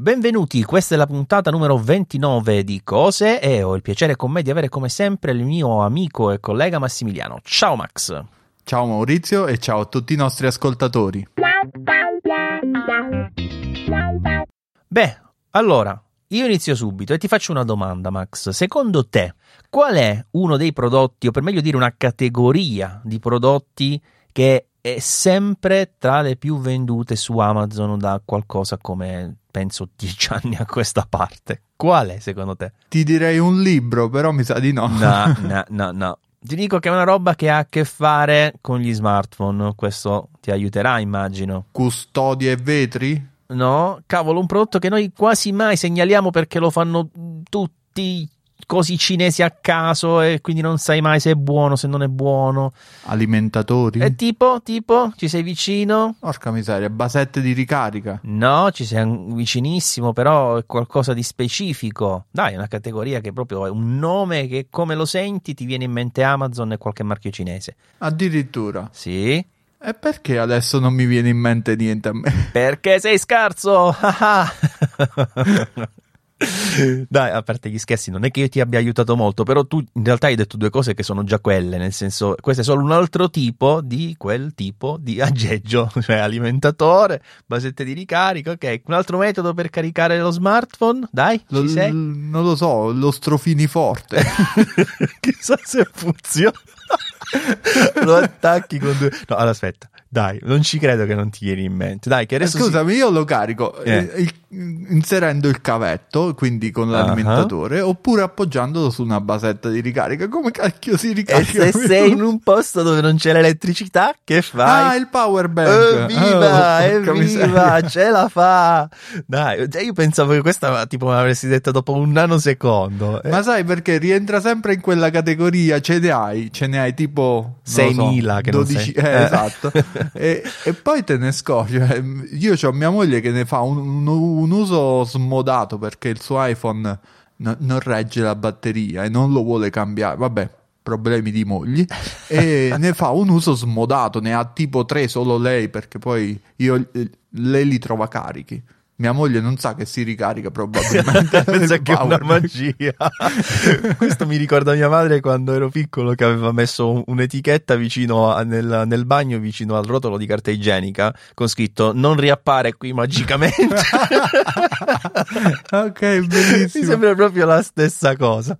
Benvenuti, questa è la puntata numero 29 di Cose e ho il piacere con me di avere come sempre il mio amico e collega Massimiliano. Ciao Max. Ciao Maurizio e ciao a tutti i nostri ascoltatori. Beh, allora, io inizio subito e ti faccio una domanda Max. Secondo te, qual è uno dei prodotti, o per meglio dire una categoria di prodotti che è sempre tra le più vendute su Amazon da qualcosa come penso dieci anni a questa parte. Qual è secondo te? Ti direi un libro, però mi sa di no. No, no, no, no. Ti dico che è una roba che ha a che fare con gli smartphone. Questo ti aiuterà, immagino. Custodie e vetri? No, cavolo, un prodotto che noi quasi mai segnaliamo perché lo fanno tutti cosi cinesi a caso e quindi non sai mai se è buono, se non è buono. Alimentatori? E tipo, tipo, ci sei vicino? Porca miseria, basette di ricarica. No, ci sei vicinissimo, però è qualcosa di specifico. Dai, è una categoria che proprio è un nome che come lo senti ti viene in mente Amazon e qualche marchio cinese. Addirittura? Sì. E perché adesso non mi viene in mente niente a me? Perché sei scarso! Dai, a parte gli scherzi, non è che io ti abbia aiutato molto, però tu in realtà hai detto due cose che sono già quelle, nel senso, questo è solo un altro tipo di quel tipo di aggeggio, cioè alimentatore, basette di ricarica, ok, un altro metodo per caricare lo smartphone, dai, lo, ci sei? Non lo so, lo strofini forte. Chissà se funziona. lo attacchi con due... No, allora aspetta. Dai, non ci credo che non ti vieni in mente. Dai, che adesso. Scusami, si... io lo carico eh. il, inserendo il cavetto, quindi con l'alimentatore, uh-huh. oppure appoggiandolo su una basetta di ricarica. Come cacchio si ricarica? E se sei in un posto dove non c'è l'elettricità, che fai? Ah, il power bank. Evviva, oh, evviva, ce la fa. Dai, cioè io pensavo che questa tipo me l'avresti detta dopo un nanosecondo. Ma sai perché rientra sempre in quella categoria? Ce ne hai, ce ne hai tipo 6.000 so, che 12, non sei. Eh, esatto. e, e, poi te ne scocci. Cioè, io ho mia moglie che ne fa un, un, un uso smodato perché il suo iPhone no, non regge la batteria e non lo vuole cambiare. Vabbè, problemi di mogli. e ne fa un uso smodato. Ne ha tipo tre solo lei perché poi io, lei li trova carichi. Mia moglie non sa che si ricarica probabilmente. Pensa che è una magia. Questo mi ricorda mia madre quando ero piccolo che aveva messo un'etichetta vicino a, nel, nel, bagno, vicino al rotolo di carta igienica, con scritto non riappare qui magicamente. ok, bellissimo. Mi sembra proprio la stessa cosa.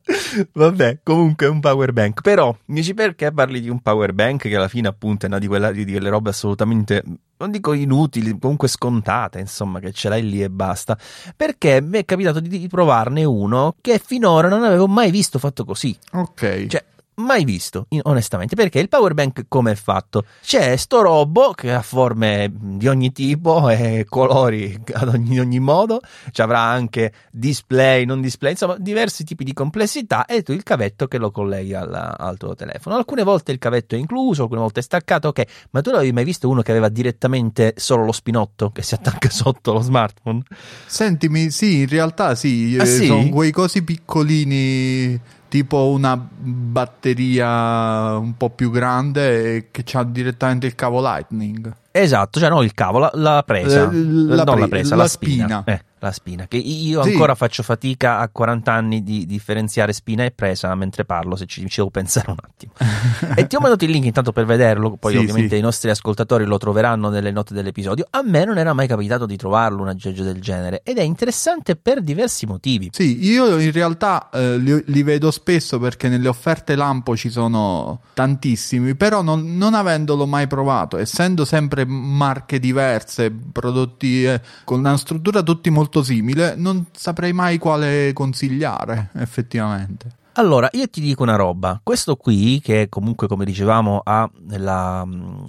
Vabbè, comunque è un power bank. Però, dici perché parli di un power bank che alla fine appunto è una di, quella, di quelle robe assolutamente non dico inutili, comunque scontate, insomma, che ce l'hai lì e basta. Perché mi è capitato di, di provarne uno che finora non avevo mai visto fatto così. Ok. Cioè, mai visto, onestamente, perché il power bank come è fatto? C'è sto robo che ha forme di ogni tipo e colori ad ogni, ogni modo, ci avrà anche display, non display, insomma, diversi tipi di complessità e tu il cavetto che lo colleghi alla, al tuo telefono. Alcune volte il cavetto è incluso, alcune volte è staccato, ok, ma tu l'avevi mai visto uno che aveva direttamente solo lo spinotto che si attacca sotto lo smartphone? Sentimi, sì, in realtà sì, ah, sì? sono quei cosi piccolini tipo una batteria un po' più grande che ha direttamente il cavo Lightning. Esatto, cioè non il cavo, la, la presa, la, la, non pre- la presa, la, spina. spina. Eh la spina. Che io sì. ancora faccio fatica a 40 anni di differenziare spina e presa mentre parlo, se ci, ci devo pensare un attimo. e ti ho mandato il link intanto per vederlo, poi sì, ovviamente sì. i nostri ascoltatori lo troveranno nelle note dell'episodio. A me non era mai capitato di trovarlo un aggeggio del genere ed è interessante per diversi motivi. Sì, io in realtà eh, li, li, vedo spesso perché nelle offerte lampo ci sono tantissimi, però non, non avendolo mai provato, essendo sempre marche diverse, prodotti eh, con una struttura tutti molto molto simile, non saprei mai quale consigliare effettivamente. Allora, io ti dico una roba, questo qui che comunque come dicevamo ha la,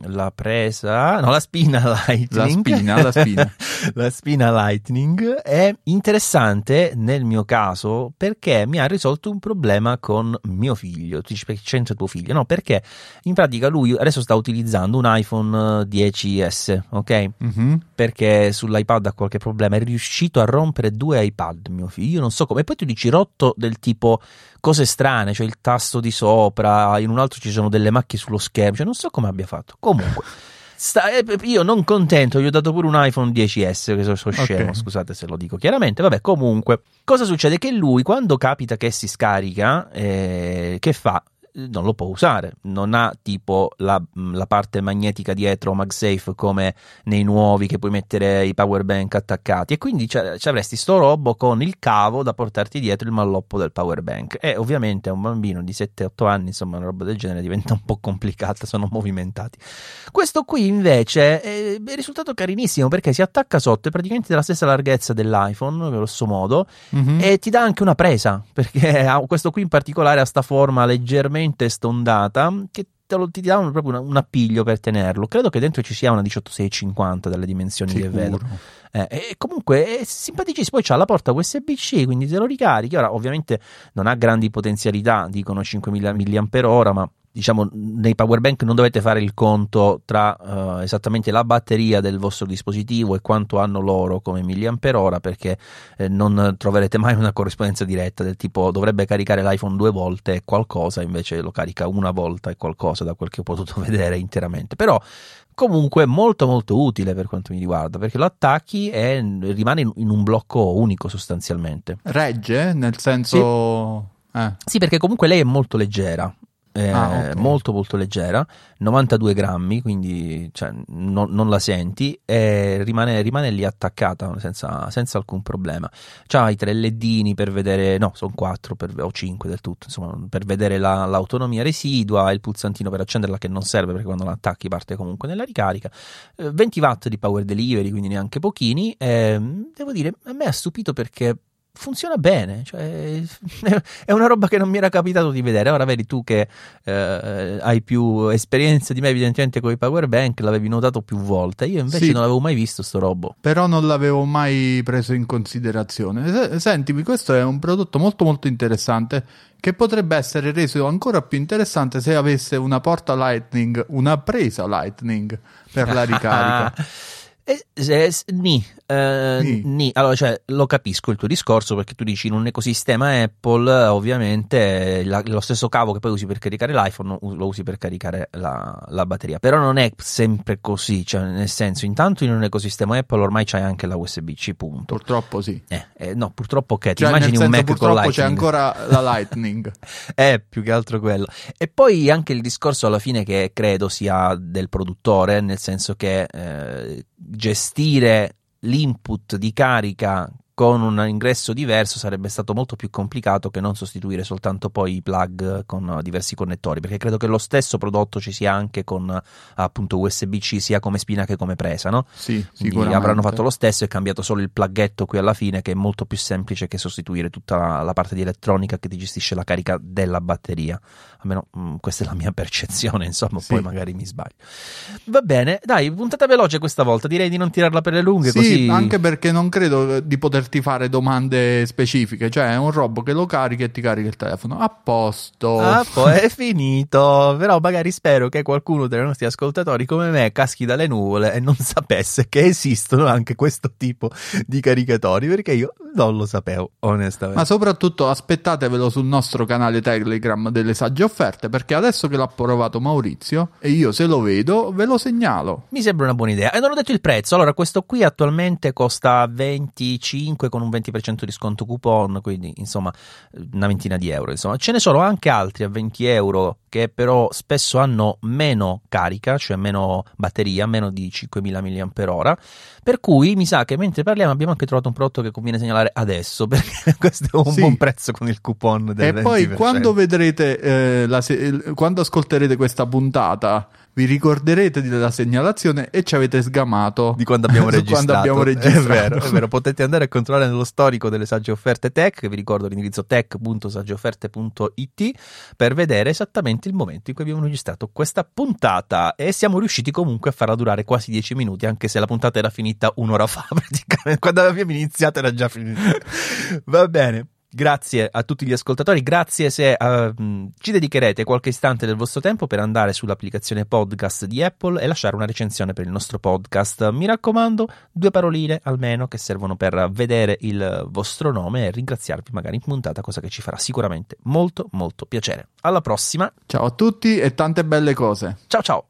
la presa, no la spina lightning, la spina, la spina. la spina lightning è interessante nel mio caso perché mi ha risolto un problema con mio figlio, perché c'entra tuo figlio, no perché in pratica lui adesso sta utilizzando un iPhone 10s, ok? Mm-hmm. Perché sull'iPad ha qualche problema, è riuscito a rompere due iPad mio figlio, io non so come, e poi tu dici rotto del tipo cose strane, cioè il tasto di sopra, in un altro ci sono delle macchie sullo schermo, cioè non so come abbia fatto. Comunque, Sta, eh, io non contento, gli ho dato pure un iPhone 10S, che sono so scemo, Ok. scusate se lo dico chiaramente. Vabbè, comunque, cosa succede? Che lui, quando capita che si scarica, eh, che fa? Non lo può usare, non ha tipo la, la parte magnetica dietro MagSafe come nei nuovi che puoi mettere i power bank attaccati e quindi ci avresti sto robo con il cavo da portarti dietro il malloppo del power bank e ovviamente a un bambino di 7-8 anni insomma una roba del genere diventa un po' complicata, sono movimentati. Questo qui invece è, è risultato carinissimo perché si attacca sotto, è praticamente della stessa larghezza dell'iPhone, grosso modo, Mhm. e ti dà anche una presa perché questo qui in particolare ha sta forma leggermente stondata che te lo, ti dà un- proprio una- un appiglio per tenerlo. Credo che dentro ci sia una 18650 dalle dimensioni che vedo. Sicuro. Eh, e comunque è simpaticissimo. Poi c'ha la porta USB-C, quindi te lo ricarichi. Ora, ovviamente, non ha grandi potenzialità, dicono 5000 mAh, ma diciamo nei power bank non dovete fare il conto tra eh, esattamente la batteria del vostro dispositivo e quanto hanno loro come milliampere perché eh, non troverete mai una corrispondenza diretta del tipo dovrebbe caricare l'iPhone due volte e qualcosa invece lo carica una volta e qualcosa da quel che ho potuto vedere interamente però comunque molto molto utile per quanto mi riguarda perché lo attacchi e rimane in- un blocco unico sostanzialmente Regge, nel senso... Eh. sì, perché comunque lei è molto leggera. Eh, Ah, ok. molto molto leggera 92 grammi quindi cioè, non, non la senti e rimane, rimane lì attaccata senza, senza alcun problema c'ha i tre ledini per vedere no sono quattro per- o cinque del tutto insomma per vedere la- l'autonomia residua il pulsantino per accenderla che non serve perché quando la attacchi parte comunque nella ricarica eh, 20 watt di power delivery quindi neanche pochini ehm, devo dire a me ha stupito perché funziona bene, cioè, è una roba che non mi era capitato di vedere. Ora vedi tu che eh, hai più esperienza di me, evidentemente, con i power bank, l'avevi notato più volte. Io invece Sì. non avevo mai visto sto robo. Però non l'avevo mai preso in considerazione. Se- Sentimi, questo è un prodotto molto molto interessante che potrebbe essere reso ancora più interessante se avesse una porta Lightning, una presa Lightning per la ricarica. Eh, se- s- ni, eh, Ni. ni. Allora, cioè, lo capisco il tuo discorso perché tu dici in un ecosistema Apple, eh, ovviamente la- lo stesso cavo che poi usi per caricare l'iPhone lo usi per caricare la, la batteria. Però non è sempre così, cioè, nel senso, intanto in un ecosistema Apple ormai c'hai anche la USB-C, punto. Purtroppo sì. Eh, eh, no, purtroppo che ti Cioè, immagini un Mac con purtroppo c'è Lightning. ancora la Lightning. Eh, più che altro quello. E poi anche il discorso alla fine che credo sia del produttore, nel senso che eh, gestire l'input di carica con un ingresso diverso sarebbe stato molto più complicato che non sostituire soltanto poi i plug con diversi connettori, perché credo che lo stesso prodotto ci sia anche con appunto USB-C sia come spina che come presa, no? Sì, Quindi sicuramente. avranno fatto lo stesso e cambiato solo il pluggetto qui alla fine che è molto più semplice che sostituire tutta la, la parte di elettronica che ti gestisce la carica della batteria almeno mm, questa è la mia percezione insomma Sì. poi magari mi sbaglio va bene dai puntata veloce questa volta direi di non tirarla per le lunghe Sì, così anche perché non credo eh, di poterti fare domande specifiche. Cioè, è un robot che lo carica e ti carica il telefono. A posto. Ah, poi è finito. Però magari spero che qualcuno dei nostri ascoltatori come me caschi dalle nuvole e non sapesse che esistono anche questo tipo di caricatori, perché io non lo sapevo, onestamente. Ma soprattutto aspettatevelo sul nostro canale Telegram delle sagge offerte, perché adesso che l'ha provato Maurizio e io se lo vedo, ve lo segnalo. Mi sembra una buona idea. E non ho detto il prezzo. Allora, questo qui attualmente costa 25 con un 20% di sconto coupon, quindi insomma una ventina di euro. Insomma, ce ne sono anche altri a 20 euro che però spesso hanno meno carica, cioè meno batteria, meno di 5000 mAh. Per cui mi sa che mentre parliamo abbiamo anche trovato un prodotto che conviene segnalare adesso, perché questo è un Sì. buon prezzo con il coupon del E poi 20%. quando vedrete, eh, la quando ascolterete questa puntata, vi ricorderete della segnalazione e ci avete sgamato di quando abbiamo registrato. quando abbiamo registrato. È vero, è vero. Potete andare a controllare nello storico delle sagge offerte tech, che vi ricordo l'indirizzo tech.saggeofferte.it per vedere esattamente il momento in cui abbiamo registrato questa puntata e siamo riusciti comunque a farla durare quasi 10 minuti, anche se la puntata era finita un'ora fa, praticamente. Quando abbiamo iniziato era già finita. Va bene. Grazie a tutti gli ascoltatori, grazie se mh, ci dedicherete qualche istante del vostro tempo per andare sull'applicazione podcast di Apple e lasciare una recensione per il nostro podcast. Mi raccomando, due paroline almeno che servono per vedere il vostro nome e ringraziarvi magari in puntata, cosa che ci farà sicuramente molto molto piacere. Alla prossima, Ciao a tutti e tante belle cose. ciao ciao!